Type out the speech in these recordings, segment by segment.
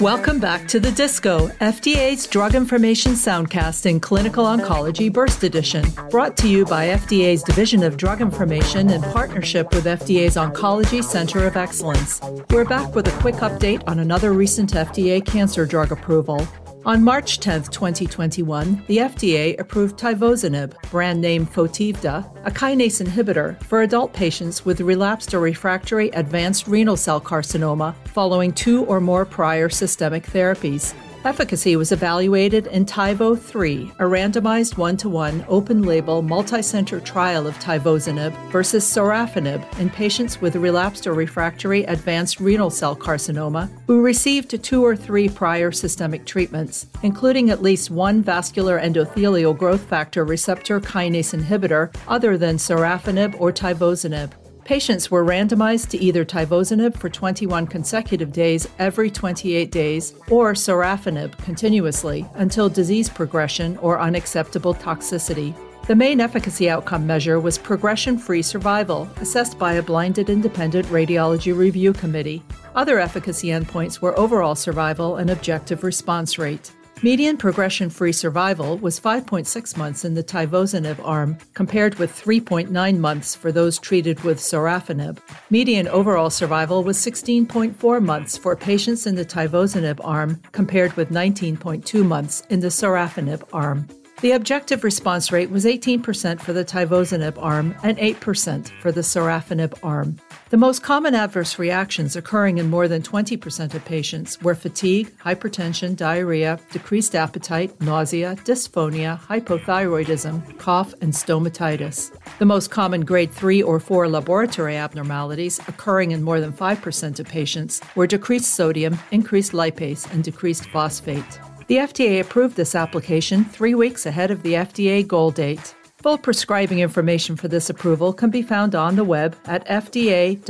Welcome back to the Disco, FDA's Drug Information Soundcast in Clinical Oncology Burst Edition, brought to you by FDA's Division of Drug Information in partnership with FDA's Oncology Center of Excellence. We're back with a quick update on another recent FDA cancer drug approval. On March 10, 2021, the FDA approved tivozanib, brand name Fotivda, a kinase inhibitor for adult patients with relapsed or refractory advanced renal cell carcinoma following two or more prior systemic therapies. Efficacy was evaluated in TIVO 3, a randomized one to one open label multicenter trial of tivozanib versus sorafenib in patients with relapsed or refractory advanced renal cell carcinoma who received two or three prior systemic treatments, including at least one vascular endothelial growth factor receptor kinase inhibitor other than sorafenib or tivozanib. Patients were randomized to either tivozanib for 21 consecutive days every 28 days or sorafenib continuously until disease progression or unacceptable toxicity. The main efficacy outcome measure was progression free survival, assessed by a blinded independent radiology review committee. Other efficacy endpoints were overall survival and objective response rate. Median progression free survival was 5.6 months in the tivozanib arm, compared with 3.9 months for those treated with sorafenib. Median overall survival was 16.4 months for patients in the tivozanib arm, compared with 19.2 months in the sorafenib arm. The objective response rate was 18% for the tivozanib arm and 8% for the sorafenib arm. The most common adverse reactions occurring in more than 20% of patients were fatigue, hypertension, diarrhea, decreased appetite, nausea, dysphonia, hypothyroidism, cough, and stomatitis. The most common grade 3 or 4 laboratory abnormalities occurring in more than 5% of patients were decreased sodium, increased lipase, and decreased phosphate. The FDA approved this application three weeks ahead of the FDA goal date. Full prescribing information for this approval can be found on the web at fda.gov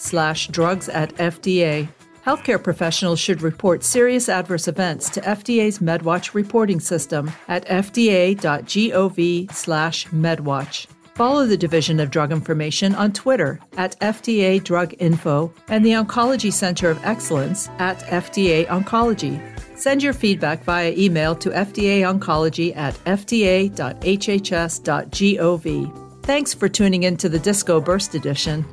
slash drugs at FDA. Healthcare professionals should report serious adverse events to FDA's MedWatch reporting system at fda.gov slash medwatch. Follow the Division of Drug Information on Twitter at FDA Drug Info and the Oncology Center of Excellence at FDA Oncology. Send your feedback via email to FDA Oncology at fda.hhs.gov. Thanks for tuning in to the Disco Burst Edition.